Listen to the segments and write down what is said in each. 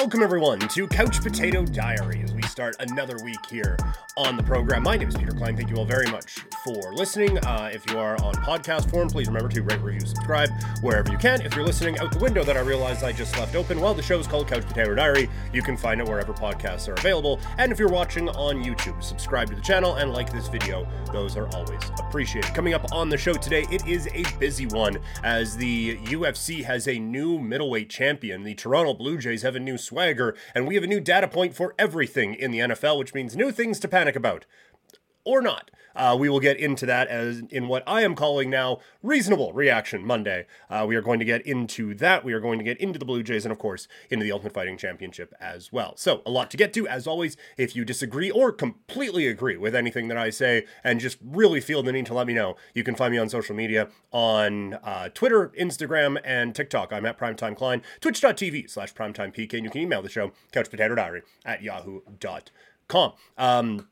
Welcome, everyone, to Couch Potato Diary as we start another week here on the program. My name is Peter Klein. Thank you all very much for listening. Uh, if you are on podcast form, please remember to rate, review, subscribe wherever you can. If you're listening out the window that I realized I just left open, well, the show is called Couch Potato Diary. You can find it wherever podcasts are available. And if you're watching on YouTube, subscribe to the channel and like this video. Those are always appreciated. Coming up on the show today, it is a busy one as the UFC has a new middleweight champion. The Toronto Blue Jays have a new swagger, and we have a new data point for everything in the NFL, which means new things to panic about. Or not. Uh, we will get into that as in what I am calling now reasonable reaction Monday. Uh, we are going to get into that. We are going to get into the Blue Jays and, of course, into the Ultimate Fighting Championship as well. So, a lot to get to. As always, if you disagree or completely agree with anything that I say and just really feel the need to let me know, you can find me on social media on uh, Twitter, Instagram, and TikTok. I'm at Primetime Klein, twitch.tv slash primetimepk, and you can email the show, couchpotato diary at yahoo.com. Um,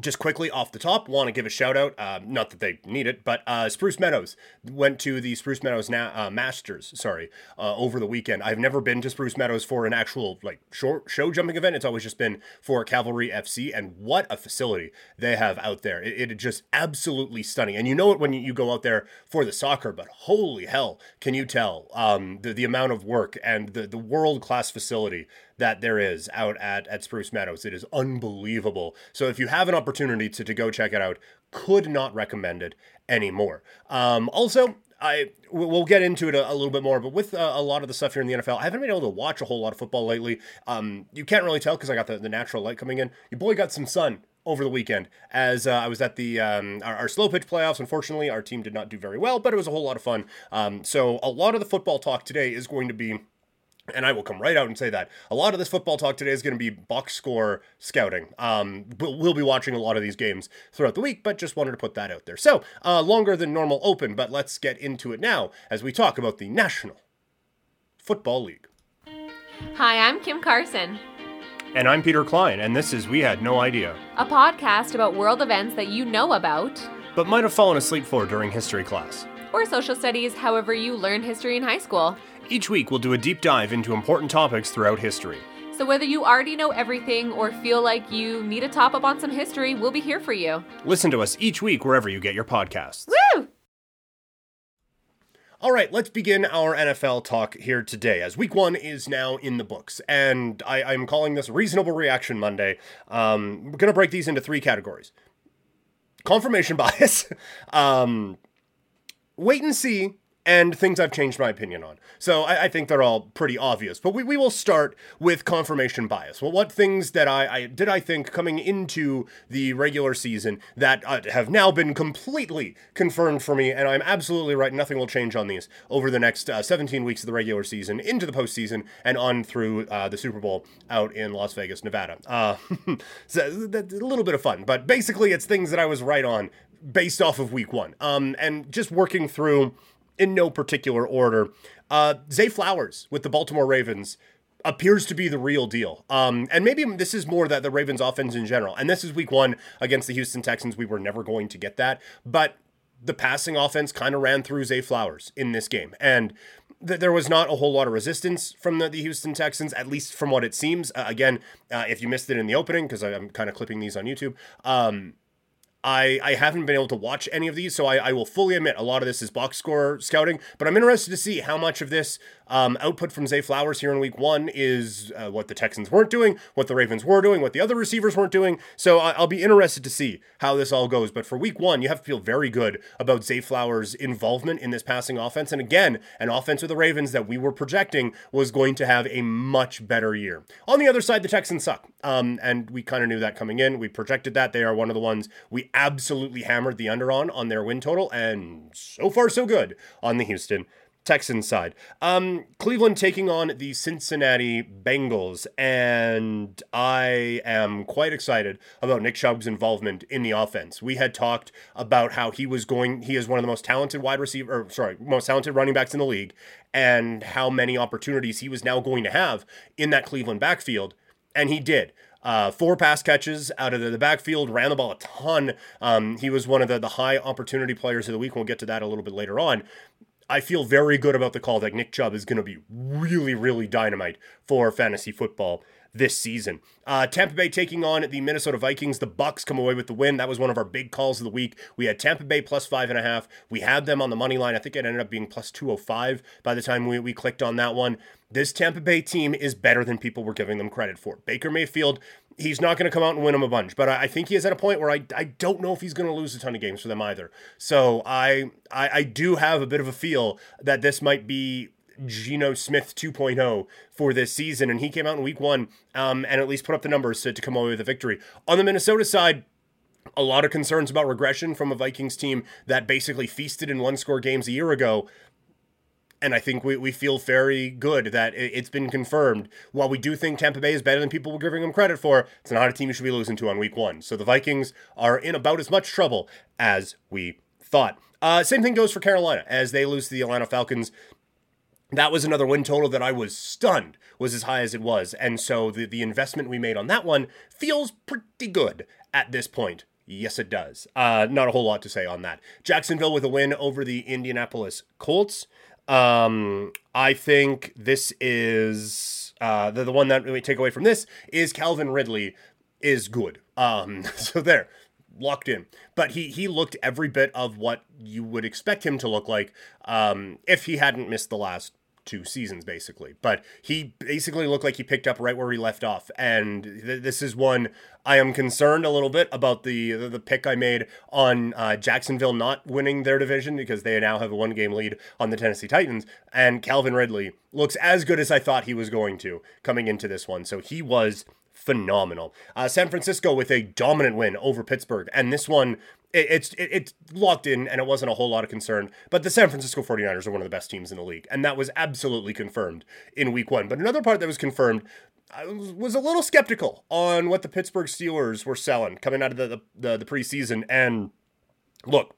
just quickly off the top, want to give a shout out. Uh, not that they need it, but uh, Spruce Meadows went to the Spruce Meadows Na- uh, Masters. Sorry, uh, over the weekend. I've never been to Spruce Meadows for an actual like short show jumping event. It's always just been for Cavalry FC, and what a facility they have out there! It, just absolutely stunning. And you know it when you go out there for the soccer, but holy hell, can you tell um, the the amount of work and the the world class facility that there is out at, at Spruce Meadows. It is unbelievable. So if you have an opportunity to, to go check it out, could not recommend it anymore. Um, also, I we'll get into it a, a little bit more, but with uh, a lot of the stuff here in the NFL, I haven't been able to watch a whole lot of football lately. Um, you can't really tell because I got the, the natural light coming in. Your boy got some sun over the weekend as uh, I was at the um, our, our, slow pitch playoffs. Unfortunately, our team did not do very well, but it was a whole lot of fun. Um, so a lot of the football talk today is going to be and I will come right out and say that a lot of this football talk today is going to be box score scouting. Um, we'll, we'll, be watching a lot of these games throughout the week, but just wanted to put that out there. So, uh, longer than normal open, but let's get into it now as we talk about the National Football League. Hi, I'm Kim Carson. And I'm Peter Klein, and this is We Had No Idea, a podcast about world events that you know about, but might have fallen asleep for during history class, or social studies, however, you learned history in high school. Each week, we'll do a deep dive into important topics throughout history. So, whether you already know everything or feel like you need a top up on some history, we'll be here for you. Listen to us each week wherever you get your podcasts. Woo! All right, let's begin our NFL talk here today, as week one is now in the books. And I, am calling this Reasonable Reaction Monday. Um, we're going to break these into three categories confirmation bias, um, wait and see, and things I've changed my opinion on. So I, I, think they're all pretty obvious. But we, we will start with confirmation bias. Well, what things that I, I did I think coming into the regular season that uh, have now been completely confirmed for me, and I'm absolutely right. Nothing will change on these over the next uh, 17 weeks of the regular season, into the postseason, and on through uh, the Super Bowl out in Las Vegas, Nevada. Uh, so that's a little bit of fun, but basically it's things that I was right on based off of week one. Um, and just working through in no particular order. Uh, Zay Flowers with the Baltimore Ravens appears to be the real deal. Um, and maybe this is more that the Ravens offense in general. And this is week one against the Houston Texans. We were never going to get that. But the passing offense kind of ran through Zay Flowers in this game. And th- there was not a whole lot of resistance from the, the Houston Texans, at least from what it seems. Uh, again, uh, if you missed it in the opening, because I'm kind of clipping these on YouTube, um, I, I haven't been able to watch any of these, so I, I will fully admit a lot of this is box score scouting, but I'm interested to see how much of this um, output from Zay Flowers here in week one is uh, what the Texans weren't doing, what the Ravens were doing, what the other receivers weren't doing. So I, will be interested to see how this all goes. But for week one, you have to feel very good about Zay Flowers' involvement in this passing offense. And again, an offense with the Ravens that we were projecting was going to have a much better year. On the other side, the Texans suck. Um, and we kind of knew that coming in. We projected that. They are one of the ones we absolutely hammered the under on on their win total. And so far, so good on the Houston Texans side. Um, Cleveland taking on the Cincinnati Bengals, and I am quite excited about Nick Chubb's involvement in the offense. We had talked about how he was going, he is one of the most talented wide receiver, or sorry, most talented running backs in the league, and how many opportunities he was now going to have in that Cleveland backfield, and he did. Uh, four pass catches out of the, backfield, ran the ball a ton. Um, he was one of the, the high opportunity players of the week. We'll get to that a little bit later on I feel very good about the call that Nick Chubb is going to be really, really dynamite for fantasy football this season. Uh, Tampa Bay taking on the Minnesota Vikings. The Bucs come away with the win. That was one of our big calls of the week. We had Tampa Bay plus five and a half. We had them on the money line. I think it ended up being plus 205 by the time we, we clicked on that one. This Tampa Bay team is better than people were giving them credit for. Baker Mayfield, he's not going to come out and win them a bunch, but I, I, think he is at a point where I, I don't know if he's going to lose a ton of games for them either. So I, I I do have a bit of a feel that this might be Geno Smith 2.0 for this season, and he came out in week one um, and at least put up the numbers to, to come away with a victory. On the Minnesota side, a lot of concerns about regression from a Vikings team that basically feasted in one score games a year ago. And I think we, we feel very good that it, has been confirmed. While we do think Tampa Bay is better than people were giving them credit for, it's not a team you should be losing to on week one. So the Vikings are in about as much trouble as we thought. Uh, same thing goes for Carolina as they lose to the Atlanta Falcons that was another win total that I was stunned was as high as it was. And so the, the investment we made on that one feels pretty good at this point. Yes, it does. Uh, not a whole lot to say on that. Jacksonville with a win over the Indianapolis Colts. Um, I think this is uh, the, the one that we take away from this is Calvin Ridley is good. Um, so there, locked in. But he he looked every bit of what you would expect him to look like um, if he hadn't missed the last two seasons basically. But he basically looked like he picked up right where he left off. And th- this is one i am concerned a little bit about the the, pick i made on uh, jacksonville not winning their division because they now have a one game lead on the tennessee titans. And calvin ridley looks as good as i thought he was going to coming into this one. So he was phenomenal. Uh, San Francisco with a dominant win over Pittsburgh. And this one it, it's it, it's locked in and it wasn't a whole lot of concern. But the San Francisco 49ers are one of the best teams in the league. And that was absolutely confirmed in week one. But another part that was confirmed I was a little skeptical on what the Pittsburgh Steelers were selling coming out of the, the, the, the preseason. And look,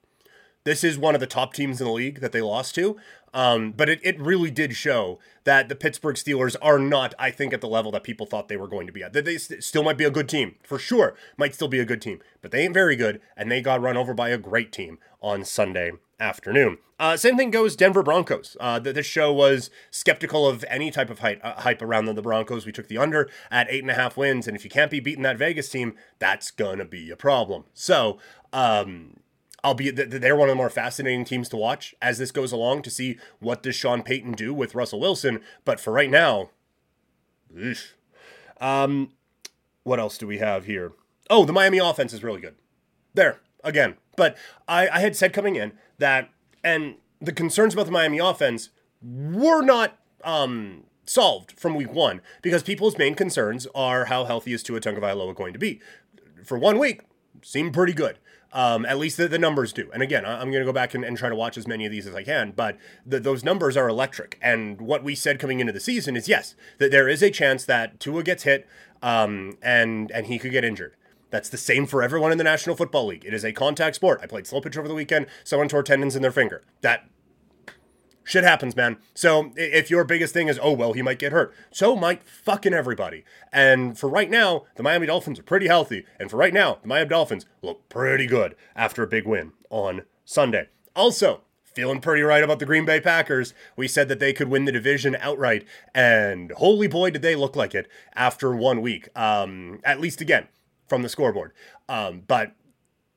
this is one of the top teams in the league that they lost to. Um, but it, it really did show that the Pittsburgh Steelers are not, I think, at the level that people thought they were going to be at. They, they still might be a good team, for sure, might still be a good team, but they ain't very good, and they got run over by a great team on Sunday afternoon. Uh, same thing goes Denver Broncos. Uh, this show was skeptical of any type of hype, uh, hype around the, the Broncos. We took the under at eight and a half wins, and if you can't be beating that Vegas team, that's gonna be a problem. So, um, albeit that they're one of the more fascinating teams to watch as this goes along to see what does Sean Payton do with Russell Wilson. But for right now, um, what else do we have here? Oh, the Miami offense is really good. There again, but I, I had said coming in that, and the concerns about the Miami offense were not um, solved from week one because people's main concerns are how healthy is Tua Tagovailoa going to be. For one week, seemed pretty good. Um, at least the, the, numbers do. And again, I'm going to go back and, and, try to watch as many of these as I can, but the, those numbers are electric. And what we said coming into the season is yes, that there is a chance that Tua gets hit um, and and he could get injured. That's the same for everyone in the National Football League. It is a contact sport. I played slow pitch over the weekend. Someone tore tendons in their finger. That shit happens, man. So if your biggest thing is, oh, well, he might get hurt, so might fucking everybody. And for right now, the Miami Dolphins are pretty healthy. And for right now, the Miami Dolphins look pretty good after a big win on Sunday. Also, feeling pretty right about the Green Bay Packers. We said that they could win the division outright, and holy boy, did they look like it after one week. Um, at least again from the scoreboard. Um, but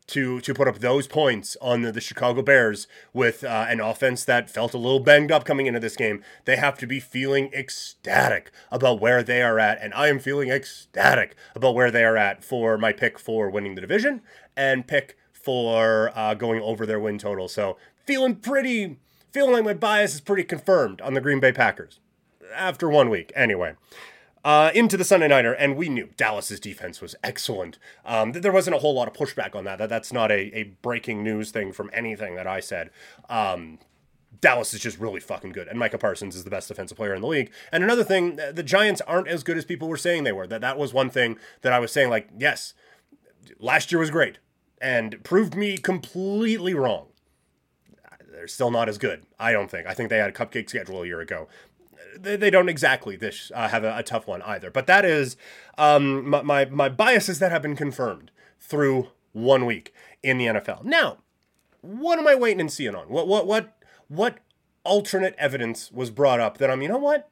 to to put up those points on the, the Chicago Bears with uh, an offense that felt a little banged up coming into this game. They have to be feeling ecstatic about where they are at, and I am feeling ecstatic about where they are at for my pick for winning the division and pick for uh, going over their win total. So feeling pretty, feeling like my bias is pretty confirmed on the Green Bay Packers after one week. Anyway uh, into the Sunday Nighter, and we knew Dallas's defense was excellent. Um, there wasn't a whole lot of pushback on that. that that's not a, a breaking news thing from anything that I said. Um, Dallas is just really fucking good, and Micah Parsons is the best defensive player in the league. And another thing, the Giants aren't as good as people were saying they were. That that was one thing that I was saying. Like, yes, last year was great, and proved me completely wrong. They're still not as good. I don't think. I think they had a cupcake schedule a year ago they, they don't exactly this uh, have a, a, tough one either. But that is um, my, my, my biases that have been confirmed through one week in the NFL. Now, what am I waiting and seeing on? What what what what alternate evidence was brought up that I'm, you know what?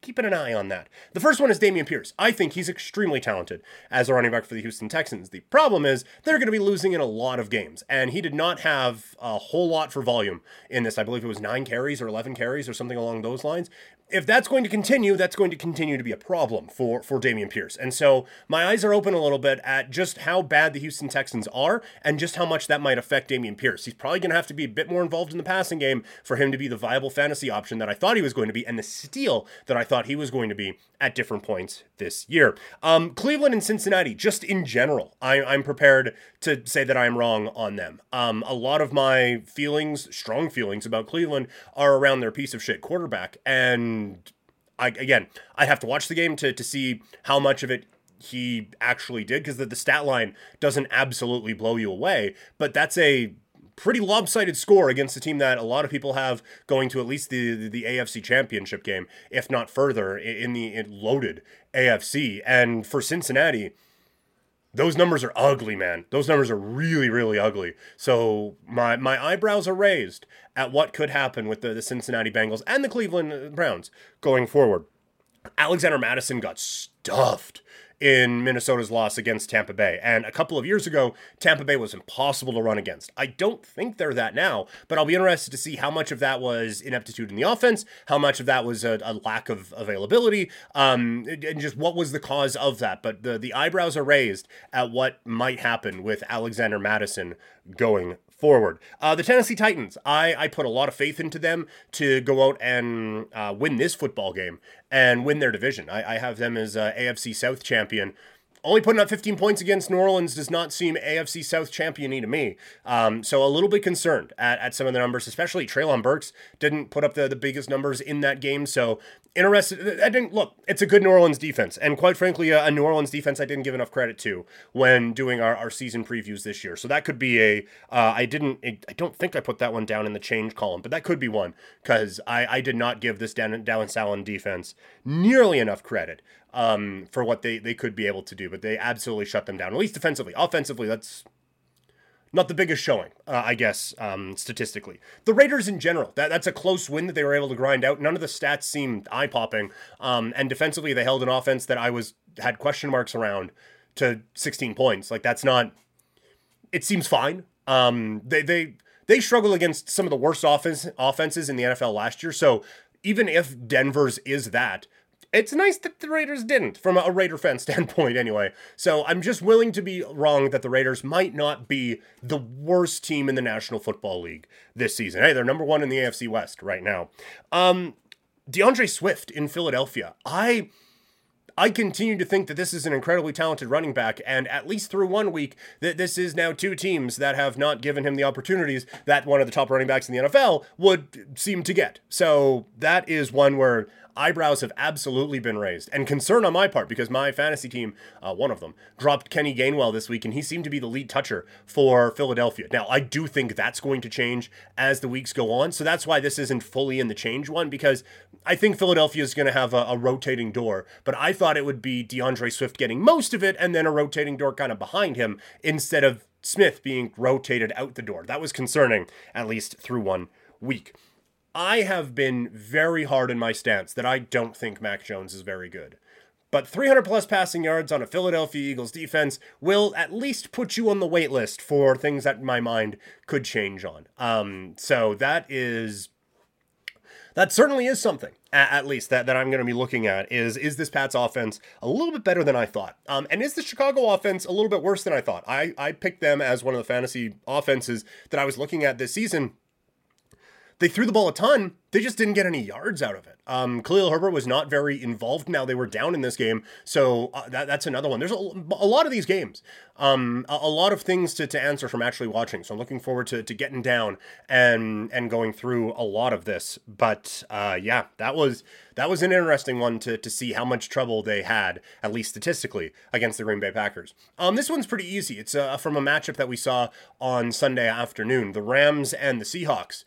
keeping an eye on that. The first one is Dameon Pierce. I think he's extremely talented as a running back for the Houston Texans. The problem is they're going to be losing in a lot of games, and he did not have a whole lot for volume in this. I believe it was nine carries or 11 carries or something along those lines if that's going to continue, that's going to continue to be a problem for for Dameon Pierce. And so my eyes are open a little bit at just how bad the Houston Texans are and just how much that might affect Dameon Pierce. He's probably going to have to be a bit more involved in the passing game for him to be the viable fantasy option that I thought he was going to be and the steal that I thought he was going to be at different points this year. Um, Cleveland and Cincinnati, just in general, I, am prepared to say that I am wrong on them. Um, a lot of my feelings, strong feelings about Cleveland, are around their piece of shit quarterback and and I again, I have to watch the game to to see how much of it he actually did because the, the stat line doesn't absolutely blow you away, but that's a pretty lopsided score against a team that a lot of people have going to at least the the, the AFC Championship game, if not further, in the loaded AFC. And for Cincinnati, those numbers are ugly, man. Those numbers are really, really ugly. So my my eyebrows are raised at what could happen with the, the Cincinnati Bengals and the Cleveland uh, Browns going forward. Alexander Mattison got stuffed in Minnesota's loss against Tampa Bay. And a couple of years ago, Tampa Bay was impossible to run against. I don't think they're that now, but I'll be interested to see how much of that was ineptitude in the offense, how much of that was a, a lack of availability, um, and just what was the cause of that. But the, the eyebrows are raised at what might happen with Alexander Mattison going forward. Uh, the Tennessee Titans, I, I put a lot of faith into them to go out and uh, win this football game and win their division. I, I have them as uh, AFC South champion only putting up 15 points against New Orleans does not seem AFC South championy to me. Um, so a little bit concerned at, at some of the numbers, especially Treylon Burks didn't put up the, the biggest numbers in that game. So interested. I didn't look. It's a good New Orleans defense, and quite frankly, a, a New Orleans defense I didn't give enough credit to when doing our, our season previews this year. So that could be a. Uh, I didn't. I don't think I put that one down in the change column, but that could be one because I, I did not give this Dennis Allen defense nearly enough credit um, for what they, they could be able to do, but they absolutely shut them down, at least defensively. Offensively, that's not the biggest showing, uh, I guess, um, statistically. The Raiders in general, that, that's a close win that they were able to grind out. None of the stats seemed eye popping. Um, and defensively, they held an offense that I was had question marks around to 16 points. Like that's not. It seems fine. Um, they they they struggle against some of the worst offense offenses in the NFL last year. So even if Denver's is that, it's nice that the Raiders didn't, from a Raider fan standpoint, anyway. So I'm just willing to be wrong that the Raiders might not be the worst team in the National Football League this season. Hey, they're number one in the AFC West right now. Um, D'Andre Swift in Philadelphia. I. I continue to think that this is an incredibly talented running back, and at least through one week, that this is now two teams that have not given him the opportunities that one of the top running backs in the NFL would seem to get. So that is one where eyebrows have absolutely been raised, and concern on my part because my fantasy team, uh, one of them, dropped Kenny Gainwell this week, and he seemed to be the lead toucher for Philadelphia. Now, I do think that's going to change as the weeks go on, so that's why this isn't fully in the change one because I think Philadelphia is going to have a, a rotating door, but I thought it would be D'Andre Swift getting most of it and then a rotating door kind of behind him instead of Smith being rotated out the door. That was concerning, at least through one week. I have been very hard in my stance that I don't think Mac Jones is very good. But 300 plus passing yards on a Philadelphia Eagles defense will at least put you on the wait list for things that my mind could change on. Um, so that is that certainly is something at, least that, that i'm going to be looking at is is this pat's offense a little bit better than i thought um, and is the chicago offense a little bit worse than i thought i i picked them as one of the fantasy offenses that i was looking at this season they threw the ball a ton. They just didn't get any yards out of it. Um, Khalil Herbert was not very involved. Now they were down in this game, so uh, that, that's another one. There's a, a lot of these games, um, a, a, lot of things to, to answer from actually watching. So I'm looking forward to, to getting down and and going through a lot of this. But uh, yeah, that was that was an interesting one to to see how much trouble they had, at least statistically, against the Green Bay Packers. Um, this one's pretty easy. It's uh, from a matchup that we saw on Sunday afternoon: the Rams and the Seahawks.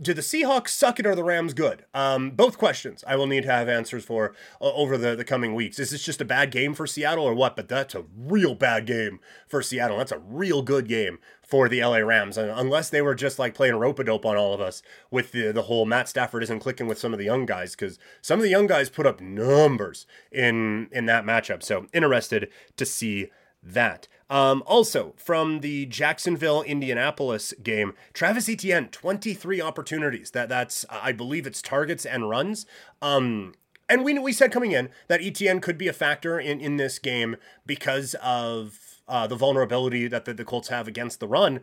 Do the Seahawks suck it or the Rams good? Um, both questions I will need to have answers for uh, over the, the coming weeks. Is this just a bad game for Seattle or what? But that's a real bad game for Seattle. That's a real good game for the LA Rams. Unless they were just like playing rope a dope on all of us with the, the whole Matt Stafford isn't clicking with some of the young guys, because some of the young guys put up numbers in in that matchup. So interested to see that. Um, also, from the Jacksonville Indianapolis game, Travis Etienne, 23 opportunities. That that's I believe it's targets and runs. Um, and we we said coming in that Etienne could be a factor in in this game because of uh, the vulnerability that the, the Colts have against the run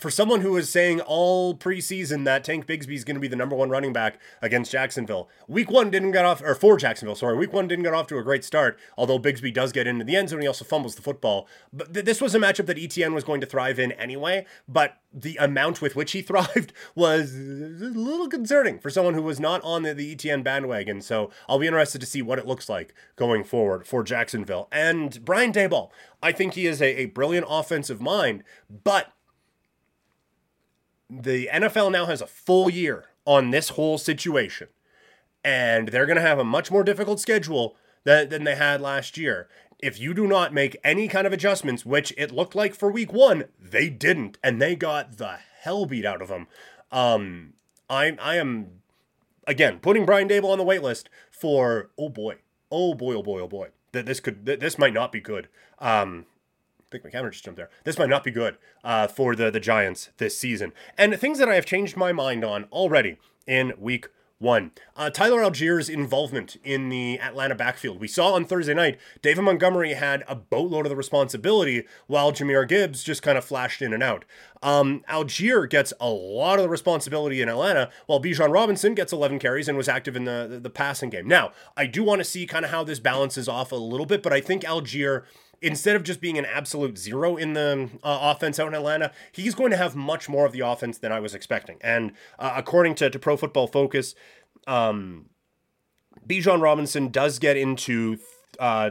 for someone who was saying all preseason that Tank Bigsby is going to be the number one running back against Jacksonville, week one didn't get off, or for Jacksonville, sorry, week one didn't get off to a great start, although Bigsby does get into the end zone. He also fumbles the football. But th- this was a matchup that Etienne was going to thrive in anyway, but the amount with which he thrived was a little concerning for someone who was not on the, the Etienne bandwagon. So I'll be interested to see what it looks like going forward for Jacksonville. And Brian Daboll, I think he is a, a brilliant offensive mind, but the NFL now has a full year on this whole situation, and they're going to have a much more difficult schedule than, than they had last year. If you do not make any kind of adjustments, which it looked like for week one, they didn't, and they got the hell beat out of them. Um, I, I am, again, putting Brian Daboll on the wait list for, oh boy, oh boy, oh boy, oh boy. That this could, this might not be good. Um, I think my camera just jumped there. This might not be good uh, for the, the Giants this season. And things that I have changed my mind on already in week one. Uh, Tyler Allgeier's involvement in the Atlanta backfield. We saw on Thursday night, David Montgomery had a boatload of the responsibility while Jahmyr Gibbs just kind of flashed in and out. Um, Allgeier gets a lot of the responsibility in Atlanta, while Bijan Robinson gets 11 carries and was active in the, the, the passing game. Now, I do want to see kind of how this balances off a little bit, but I think Allgeier instead of just being an absolute zero in the uh, offense out in Atlanta, he's going to have much more of the offense than I was expecting. And uh, according to, to Pro Football Focus, um, Bijan Robinson does get into uh,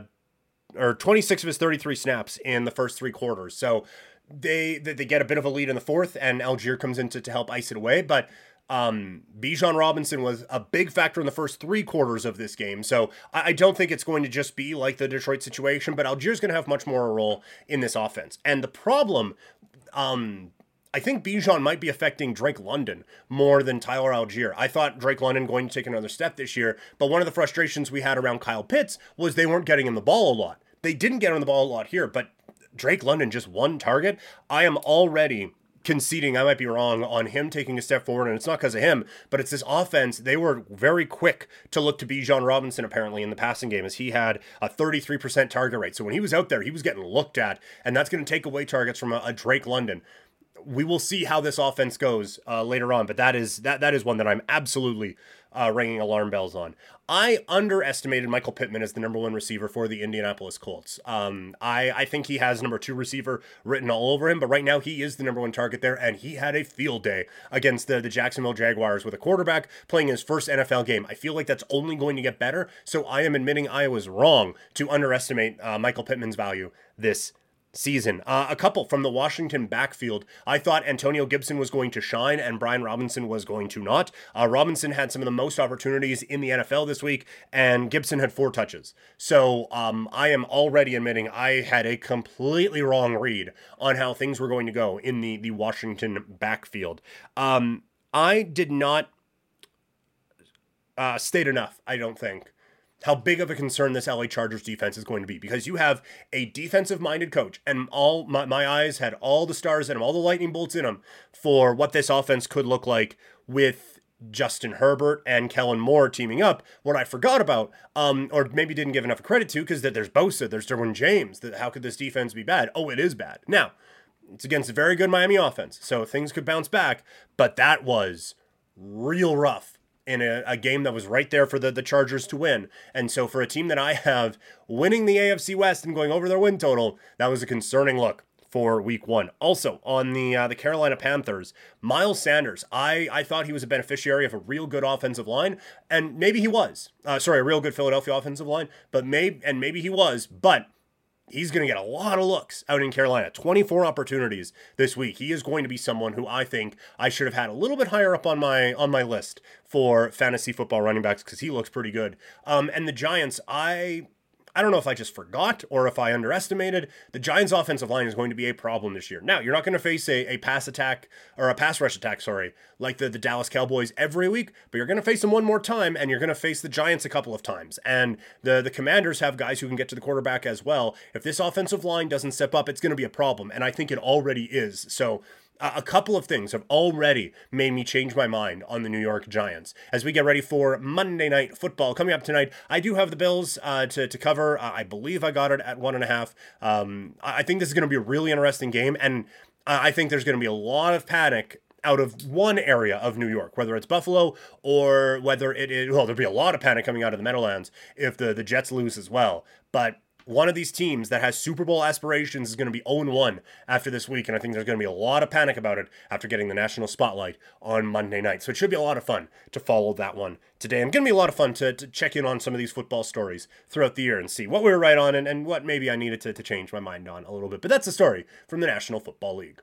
or 26 of his 33 snaps in the first three quarters. So they they get a bit of a lead in the fourth, and Allgeier comes in to, to help ice it away. But um, Bijan Robinson was a big factor in the first three quarters of this game. So I, I don't think it's going to just be like the Detroit situation, but Allgeier's going to have much more of a role in this offense. And the problem, um, I think Bijan might be affecting Drake London more than Tyler Allgeier. I thought Drake London going to take another step this year, but one of the frustrations we had around Kyle Pitts was they weren't getting him the ball a lot. They didn't get him the ball a lot here, but Drake London just one target. I am already conceding I might be wrong on him taking a step forward, and it's not because of him, but it's this offense. They were very quick to look to Bijan Robinson apparently in the passing game, as he had a 33% target rate. So when he was out there, he was getting looked at, and that's going to take away targets from a, a Drake London we will see how this offense goes uh, later on, but that is that that is one that I'm absolutely uh, ringing alarm bells on. I underestimated Michael Pittman as the number one receiver for the Indianapolis Colts. Um, I, I think he has number two receiver written all over him, but right now he is the number one target there, and he had a field day against the, the Jacksonville Jaguars with a quarterback playing his first NFL game. I feel like that's only going to get better, so I am admitting I was wrong to underestimate uh, Michael Pittman's value this season. Uh, a couple from the Washington backfield. I thought Antonio Gibson was going to shine and Brian Robinson was going to not. Uh, Robinson had some of the most opportunities in the NFL this week, and Gibson had four touches. So um, I am already admitting I had a completely wrong read on how things were going to go in the, the Washington backfield. Um, I did not uh, state enough, I don't think how big of a concern this LA Chargers defense is going to be because you have a defensive minded coach, and all my, my eyes had all the stars in them, all the lightning bolts in them for what this offense could look like with Justin Herbert and Kellen Moore teaming up. What I forgot about, um, or maybe didn't give enough credit to, because that there's Bosa, there's Derwin James. That how could this defense be bad? Oh, it is bad. Now, it's against a very good Miami offense, so things could bounce back. But that was real rough in a, a, game that was right there for the, the Chargers to win. And so for a team that I have winning the AFC West and going over their win total, that was a concerning look for week one. Also on the uh, the Carolina Panthers, Miles Sanders. I I thought he was a beneficiary of a real good offensive line, and maybe he was. Uh, sorry, a real good Philadelphia offensive line, but maybe and maybe he was, but he's going to get a lot of looks out in Carolina. 24 opportunities this week. He is going to be someone who I think I should have had a little bit higher up on my on my list for fantasy football running backs because he looks pretty good. Um, and the Giants, I I don't know if I just forgot or if I underestimated. The Giants' offensive line is going to be a problem this year. Now, you're not going to face a, a pass attack or a pass rush attack, sorry, like the, the Dallas Cowboys every week, but you're going to face them one more time and you're going to face the Giants a couple of times. And the, the Commanders have guys who can get to the quarterback as well. If this offensive line doesn't step up, it's going to be a problem. And I think it already is. So a couple of things have already made me change my mind on the New York Giants. As we get ready for Monday Night Football coming up tonight, I do have the Bills uh, to, to cover. Uh, I believe I got it at one and a half. Um, I think this is going to be a really interesting game, and I think there's going to be a lot of panic out of one area of New York, whether it's Buffalo or whether it is, well, there'll be a lot of panic coming out of the Meadowlands if the, the Jets lose as well. But one of these teams that has Super Bowl aspirations is going to be 0 1 after this week. And I think there's going to be a lot of panic about it after getting the national spotlight on Monday night. So it should be a lot of fun to follow that one today. And going to be a lot of fun to, to check in on some of these football stories throughout the year and see what we were right on and, and what maybe I needed to, to change my mind on a little bit. But that's the story from the National Football League.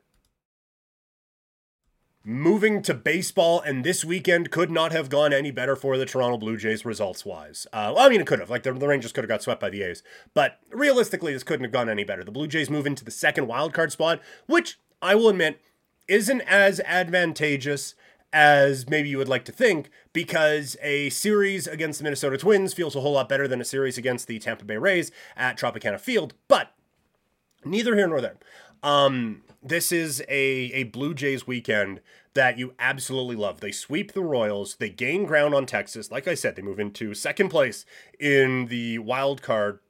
Moving to baseball, and this weekend could not have gone any better for the Toronto Blue Jays results wise. Uh, well, I mean, it could have. Like, the, the Rangers could have got swept by the A's. But realistically, this couldn't have gone any better. The Blue Jays move into the second wildcard spot, which I will admit isn't as advantageous as maybe you would like to think, because a series against the Minnesota Twins feels a whole lot better than a series against the Tampa Bay Rays at Tropicana Field. But neither here nor there. Um, this is a, a Blue Jays weekend that you absolutely love. They sweep the Royals, they gain ground on Texas. Like I said, they move into second place in the wild card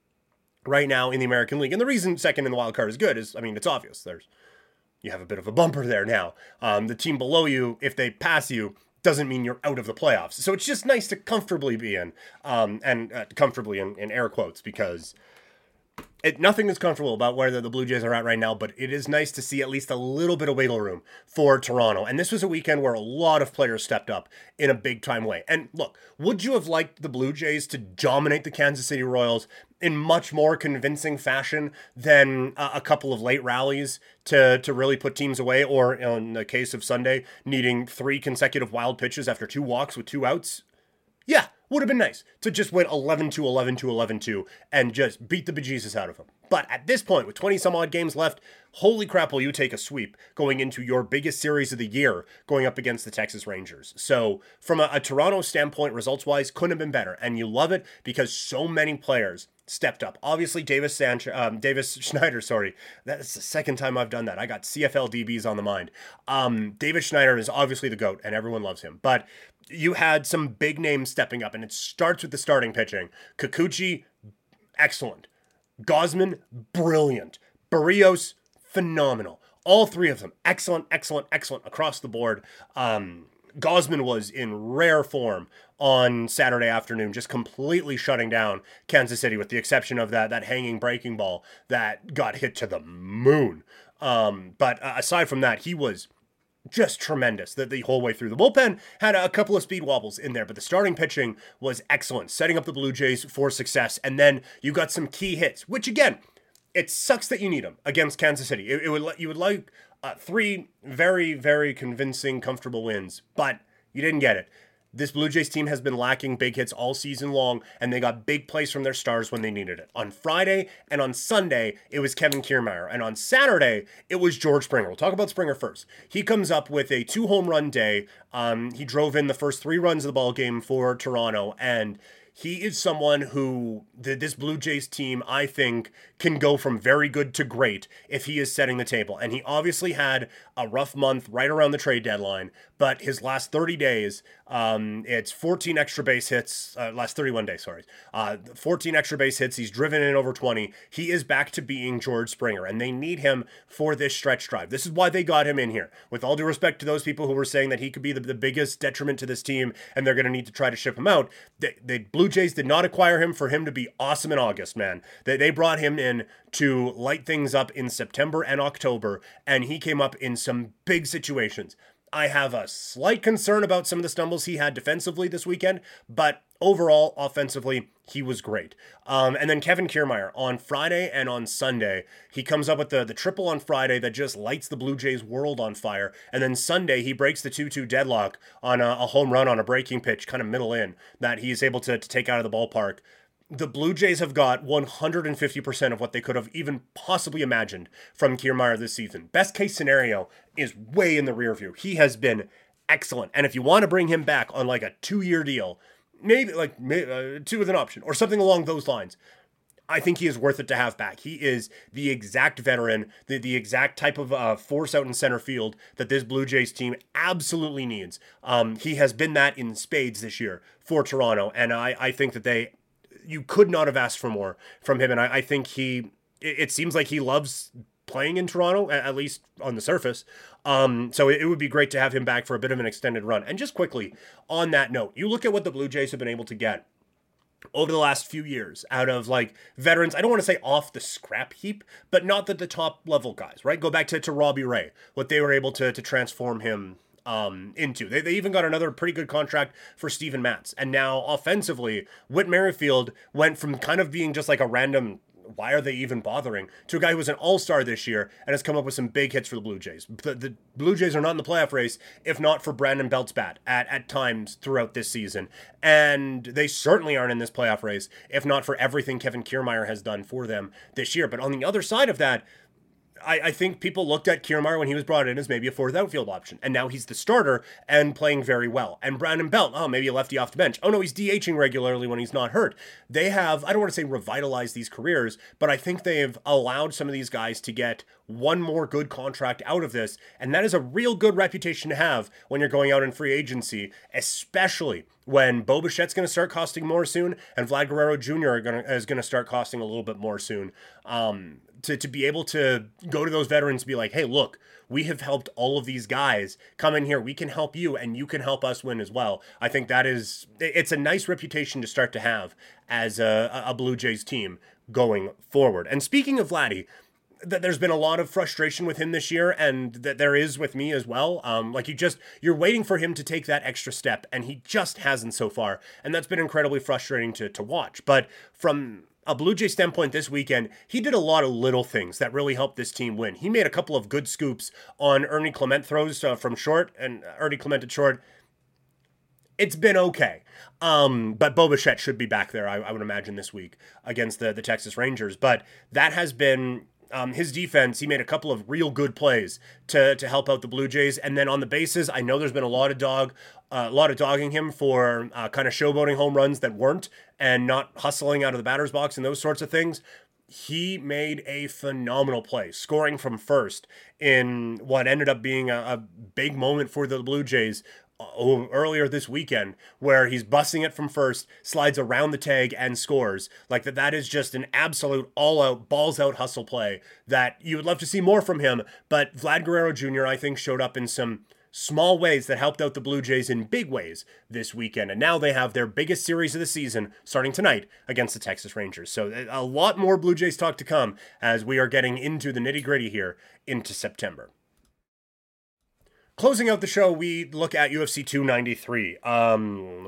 right now in the American League. And the reason second in the wild card is good is, I mean, it's obvious. There's you have a bit of a bumper there now. Um, the team below you, if they pass you, doesn't mean you're out of the playoffs. So it's just nice to comfortably be in, um, and uh, comfortably in, in air quotes because it, nothing is comfortable about where the, the, Blue Jays are at right now, but it is nice to see at least a little bit of wiggle room for Toronto. And this was a weekend where a lot of players stepped up in a big time way. And look, would you have liked the Blue Jays to dominate the Kansas City Royals in much more convincing fashion than a, a couple of late rallies to, to really put teams away, or in the case of Sunday, needing three consecutive wild pitches after two walks with two outs? Yeah, would have been nice to just win 11 to 11 to 11 2 and just beat the bejesus out of them. But at this point, with 20 some odd games left, holy crap, will you take a sweep going into your biggest series of the year going up against the Texas Rangers? So, from a, a Toronto standpoint, results wise, couldn't have been better. And you love it because so many players stepped up. Obviously, Davis Sanchez, um, Davis Schneider. Sorry, that's the second time I've done that. I got CFL DBs on the mind. Um, Davis Schneider is obviously the goat, and everyone loves him. But you had some big names stepping up, and it starts with the starting pitching. Kikuchi, excellent. Gausman, brilliant. Berrios, phenomenal. All three of them, excellent, excellent, excellent across the board. Um, Gausman was in rare form on Saturday afternoon, just completely shutting down Kansas City, with the exception of that that hanging breaking ball that got hit to the moon. Um, but uh, aside from that, he was just tremendous the, the whole way through. The bullpen had a couple of speed wobbles in there, but the starting pitching was excellent, setting up the Blue Jays for success. And then you got some key hits, which again, it sucks that you need them against Kansas City. It, it would you would like uh, three very very convincing, comfortable wins, but you didn't get it. This Blue Jays team has been lacking big hits all season long, and they got big plays from their stars when they needed it. On Friday and on Sunday, it was Kevin Kiermaier. And on Saturday, it was George Springer. We'll talk about Springer first. He comes up with a two home run day. Um, he drove in the first three runs of the ball game for Toronto, and he is someone who this Blue Jays team, I think, can go from very good to great if he is setting the table. And he obviously had a rough month right around the trade deadline, but his last 30 days, um, it's 14 extra base hits, uh, last 31 days, sorry, uh, 14 extra base hits. He's driven in over 20. He is back to being George Springer, and they need him for this stretch drive. This is why they got him in here. With all due respect to those people who were saying that he could be the, the biggest detriment to this team and they're going to need to try to ship him out, the, the Blue Jays did not acquire him for him to be awesome in August, man. They, they brought him in to light things up in September and October, and he came up in some big situations I have a slight concern about some of the stumbles he had defensively this weekend, but overall, offensively, he was great. Um, and then Kevin Kiermaier on Friday and on Sunday, he comes up with the, the triple on Friday that just lights the Blue Jays world on fire. And then Sunday, he breaks the 2 2 deadlock on a, a, home run on a breaking pitch, kind of middle in, that he's able to, to take out of the ballpark. The Blue Jays have got 150% of what they could have even possibly imagined from Kiermaier this season. Best case scenario is way in the rear view. He has been excellent. And if you want to bring him back on like a two year deal, maybe like uh, two with an option or something along those lines. I think he is worth it to have back. He is the exact veteran, the, the exact type of uh, force out in center field that this Blue Jays team absolutely needs. Um, he has been that in spades this year for Toronto, and I, I think that they, you could not have asked for more from him. And I, I think he, it, it seems like he loves playing in Toronto, at least on the surface. Um, so it, would be great to have him back for a bit of an extended run. And just quickly on that note, you look at what the Blue Jays have been able to get over the last few years out of like veterans, I don't want to say off the scrap heap, but not that the top level guys, right? Go back to, to Robbie Ray, what they were able to, to transform him um, into. They, they even got another pretty good contract for Steven Matz. And now offensively, Whit Merrifield went from kind of being just like a random why are they even bothering? To a guy who was an all star this year and has come up with some big hits for the Blue Jays. The, the, Blue Jays are not in the playoff race if not for Brandon Belt's bat at, at times throughout this season. And they certainly aren't in this playoff race if not for everything Kevin Kiermaier has done for them this year. But on the other side of that, I, I, think people looked at Kiermaier when he was brought in as maybe a fourth outfield option, and now he's the starter and playing very well. And Brandon Belt, oh, maybe a lefty off the bench. Oh no, he's DHing regularly when he's not hurt. They have, I don't want to say revitalized these careers, but I think they've allowed some of these guys to get one more good contract out of this, and that is a real good reputation to have when you're going out in free agency, especially when Bo Bichette's going to start costing more soon, and Vlad Guerrero Jr. Gonna, is going to start costing a little bit more soon. Um, to, to be able to go to those veterans be like, hey, look, we have helped all of these guys come in here. We can help you and you can help us win as well. I think that is, it's a nice reputation to start to have as a, a Blue Jays team going forward. And speaking of Vladdy, that there's been a lot of frustration with him this year and that there is with me as well um like you just you're waiting for him to take that extra step and he just hasn't so far and that's been incredibly frustrating to to watch but from a Blue Jay standpoint this weekend, he did a lot of little things that really helped this team win. He made a couple of good scoops on Ernie Clement throws uh, from short, and Ernie Clement at short. It's been okay. Um, but Bo Bichette should be back there, I, I would imagine, this week against the, the Texas Rangers. But that has been um, his defense, he made a couple of real good plays to to help out the Blue Jays. And then on the bases, I know there's been a lot of dog, a lot of dogging him for uh, kind of showboating home runs that weren't, and not hustling out of the batter's box and those sorts of things. He made a phenomenal play, scoring from first in what ended up being a, a big moment for the Blue Jays earlier this weekend where he's busting it from first, slides around the tag and scores. Like that that is just an absolute all out balls out hustle play that you would love to see more from him, but Vlad Guerrero Jr. I think showed up in some small ways that helped out the Blue Jays in big ways this weekend. And now they have their biggest series of the season starting tonight against the Texas Rangers. So eh, a lot more Blue Jays talk to come as we are getting into the nitty gritty here into September. Closing out the show, we look at UFC 293. Um,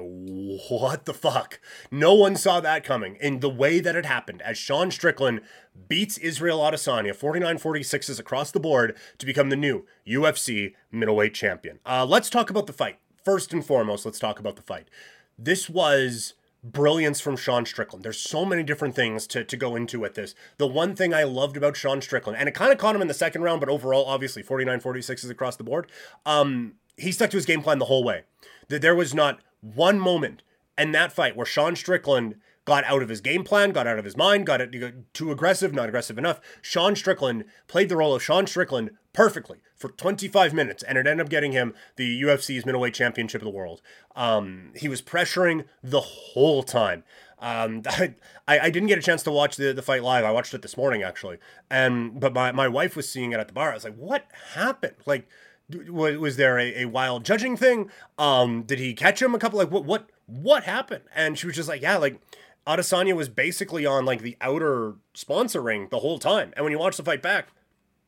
what the fuck? No one saw that coming in the way that it happened as Sean Strickland beats Israel Adesanya 49-46s across the board to become the new UFC middleweight champion. Uh, let's talk about the fight. First and foremost, let's talk about the fight. This was brilliance from Sean Strickland. There's so many different things to, to go into with this. The one thing I loved about Sean Strickland, and it kind of caught him in the second round, but overall, obviously, 49 46 is across the board. Um, he stuck to his game plan the whole way. There was not one moment in that fight where Sean Strickland got out of his game plan, got out of his mind, got it too aggressive, not aggressive enough. Sean Strickland played the role of Sean Strickland perfectly for 25 minutes, and it ended up getting him the UFC's middleweight championship of the world. Um, he was pressuring the whole time. Um, I, I didn't get a chance to watch the, the fight live. I watched it this morning actually, and but my, my wife was seeing it at the bar. I was like, "What happened?" Like, was, was there a, a wild judging thing? Um, did he catch him a couple? Like, what what what happened? And she was just like, "Yeah, like." Adesanya was basically on like the outer sponsor ring the whole time. And when you watch the fight back,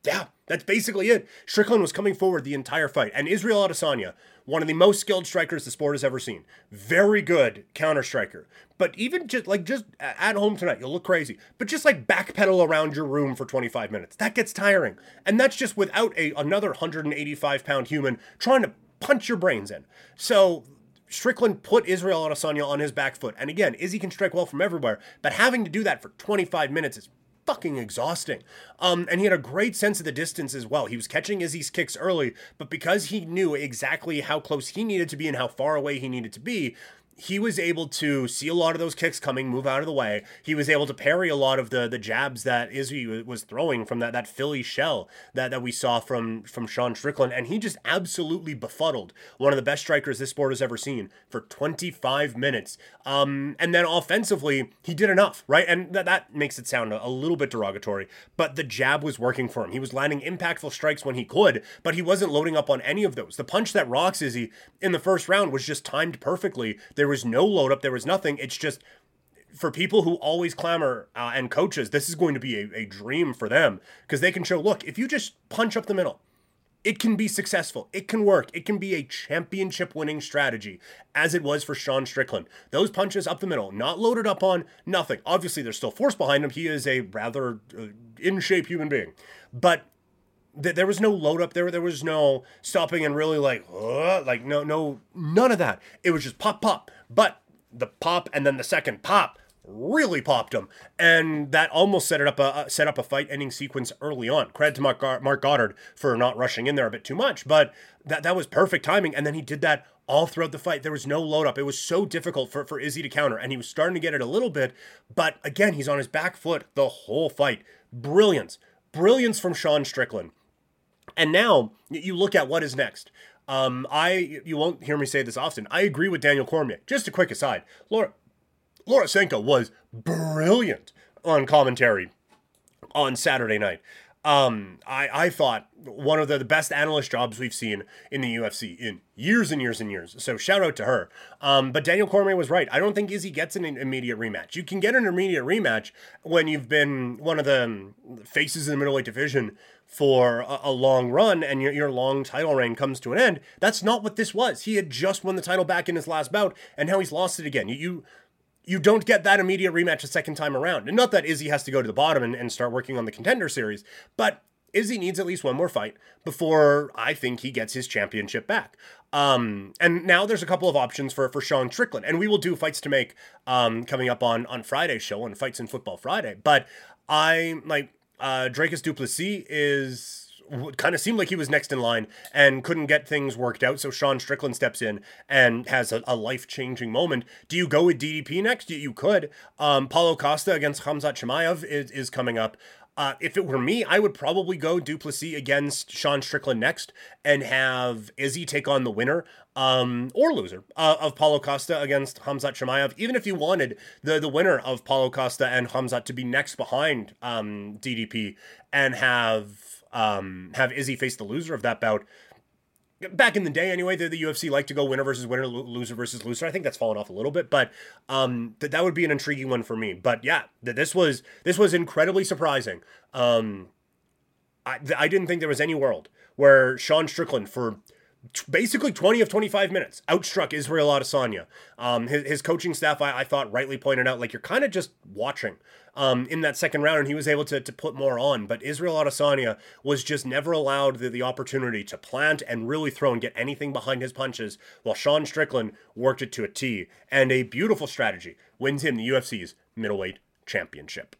Yeah, that's basically it. Strickland was coming forward the entire fight, and Israel Adesanya, one of the most skilled strikers the sport has ever seen, very good counter striker. But even just like just at home tonight, you'll look crazy. But just like backpedal around your room for 25 minutes, that gets tiring, and that's just without a another 185 pound human trying to punch your brains in. So Strickland put Israel Adesanya on his back foot. And again, Izzy can strike well from everywhere, but having to do that for 25 minutes is fucking exhausting. Um, and he had a great sense of the distance as well. He was catching Izzy's kicks early, but because he knew exactly how close he needed to be and how far away he needed to be, he was able to see a lot of those kicks coming, move out of the way. He was able to parry a lot of the the jabs that Izzy was throwing from that that Philly shell that, that we saw from from Sean Strickland, and he just absolutely befuddled one of the best strikers this sport has ever seen for 25 minutes. Um, and then offensively, he did enough, right? And that that makes it sound a, a little bit derogatory, but the jab was working for him. He was landing impactful strikes when he could, but he wasn't loading up on any of those. The punch that rocks Izzy in the first round was just timed perfectly. There was no load up, there was nothing. It's just for people who always clamor uh, and coaches, this is going to be a, a dream for them because they can show look, if you just punch up the middle, it can be successful. It can work. It can be a championship winning strategy, as it was for Sean Strickland. Those punches up the middle, not loaded up on nothing. Obviously, there's still force behind him. He is a rather uh, in shape human being. But th- there was no load up there. There was no stopping and really like, uh, like no, no, none of that. It was just pop, pop. But the pop and then the second pop really popped him, and that almost set it up a set up a fight-ending sequence early on. Credit to Marc, Marc Goddard for not rushing in there a bit too much, but that that was perfect timing. And then he did that all throughout the fight. There was no load up. It was so difficult for, for Izzy to counter, and he was starting to get it a little bit. But again, he's on his back foot the whole fight. Brilliance. Brilliance from Sean Strickland. And now you look at what is next. Um, I you won't hear me say this often. I agree with Daniel Cormier. Just a quick aside, Laura Laura Sanko was brilliant on commentary on Saturday night. Um, I, I thought one of the, the best analyst jobs we've seen in the UFC in years and years and years. So shout out to her. Um, but Daniel Cormier was right. I don't think Izzy gets an immediate rematch. You can get an immediate rematch when you've been one of the faces in the middleweight division for a, a long run and your, your long title reign comes to an end. That's not what this was. He had just won the title back in his last bout and now he's lost it again. You, you you don't get that immediate rematch a second time around. And not that Izzy has to go to the bottom and, and start working on the contender series, but Izzy needs at least one more fight before I think he gets his championship back. Um, and now there's a couple of options for for Sean Strickland, and we will do fights to make um, coming up on on Friday's show on Fights in Football Friday. But I like uh, Dricus Du Plessis is kind of seemed like he was next in line and couldn't get things worked out. So Sean Strickland steps in and has a, a life changing moment. Do you go with DDP next? You, you could. Um, Paulo Costa against Hamzat Chimaev is, is coming up. Uh, if it were me, I would probably go Du Plessis against Sean Strickland next and have Izzy take on the winner um, or loser uh, of Paulo Costa against Hamzat Chimaev. Even if you wanted the, the winner of Paulo Costa and Hamzat to be next behind um, DDP and have um, have Izzy face the loser of that bout. Back in the day, anyway, the, the UFC liked to go winner versus winner, loser versus loser. I think that's fallen off a little bit, but um, that that would be an intriguing one for me. But yeah, this was this was incredibly surprising. Um, I, I didn't think there was any world where Sean Strickland for basically 20 of 25 minutes outstruck Israel Adesanya. Um, his, his coaching staff, I, I thought, rightly pointed out, like, you're kind of just watching um, in that second round, and he was able to, to put more on. But Israel Adesanya was just never allowed the, the opportunity to plant and really throw and get anything behind his punches, while Sean Strickland worked it to a T. And a beautiful strategy wins him the UFC's middleweight championship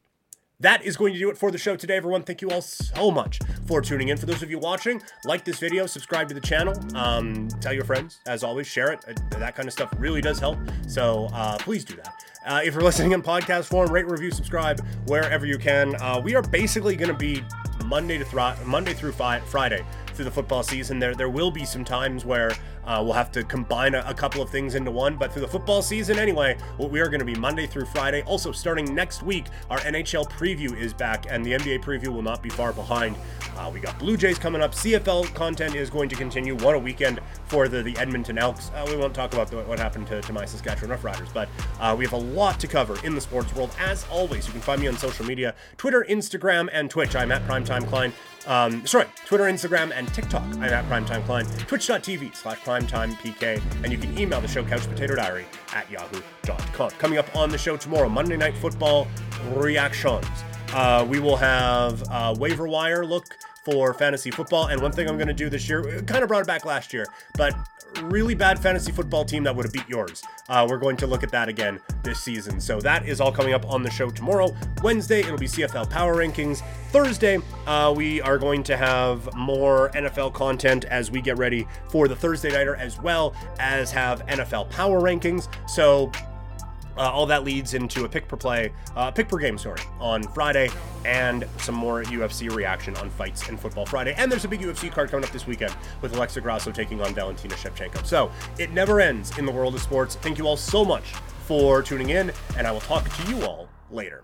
that is going to do it for the show today, everyone. Thank you all so much for tuning in. For those of you watching, like this video, subscribe to the channel, um, tell your friends, as always, share it. Uh, that kind of stuff really does help. So uh, please do that. Uh, if you're listening in podcast form, rate, review, subscribe wherever you can. Uh, we are basically going to be Monday to Monday through Friday through the football season. There there will be some times where Uh, we'll have to combine a, a, couple of things into one, but through the football season anyway, we are going to be Monday through Friday. Also, starting next week, our NHL preview is back, and the NBA preview will not be far behind. Uh, we got Blue Jays coming up. CFL content is going to continue. What a weekend for the, the Edmonton Elks. Uh, we won't talk about the, what happened to, to my Saskatchewan Roughriders, but uh, we have a lot to cover in the sports world. As always, you can find me on social media Twitter, Instagram, and Twitch. I'm at Primetime Klein. Um, sorry, Twitter, Instagram, and TikTok. I'm at Primetime Klein. Twitch.tv slash PrimetimePK. And you can email the show Couch Potato Diary at yahoo.com. Coming up on the show tomorrow, Monday Night Football reactions. Uh, we will have a waiver wire look for fantasy football. And one thing I'm going to do this year, kind of brought it back last year, but really bad fantasy football team that would have beat yours. Uh, we're going to look at that again this season. So that is all coming up on the show tomorrow. Wednesday, it'll be CFL Power Rankings. Thursday, uh, we are going to have more NFL content as we get ready for the Thursday Nighter, as well as have NFL Power Rankings. So uh, all that leads into a pick per play, uh, pick per game, sorry, on Friday, and some more UFC reaction on fights and football Friday. And there's a big UFC card coming up this weekend with Alexa Grasso taking on Valentina Shevchenko. So it never ends in the world of sports. Thank you all so much for tuning in, and I will talk to you all later.